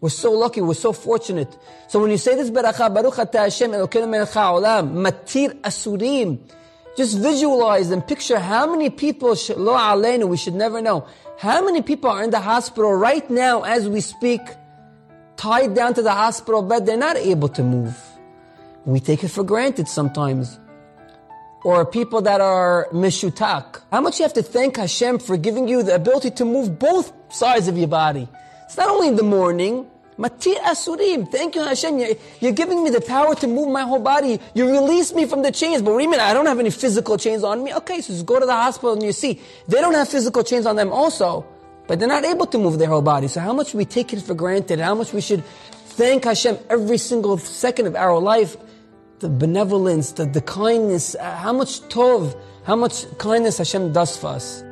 We're so lucky, we're so fortunate. So when you say this beracha, Baruch Ata Hashem Elokeinu melech haolam, matir asurim, just visualize and picture how many people, lo aleinu, we should never know, how many people are in the hospital right now as we speak, tied down to the hospital bed, they're not able to move. We take it for granted sometimes. Or people that are mishutak. How much you have to thank Hashem for giving you the ability to move both sides of your body. It's not only in the morning, Matir Asurim. Thank you, Hashem. You're, you're, giving me the power to move my whole body. You release me from the chains. But what do you mean? I don't have any physical chains on me. Okay, so just go to the hospital and you see. They don't have physical chains on them also. But they're not able to move their whole body. So how much we take it for granted, how much we should thank Hashem every single second of our life, the benevolence, the, the kindness, uh, how much tov, how much kindness Hashem does for us.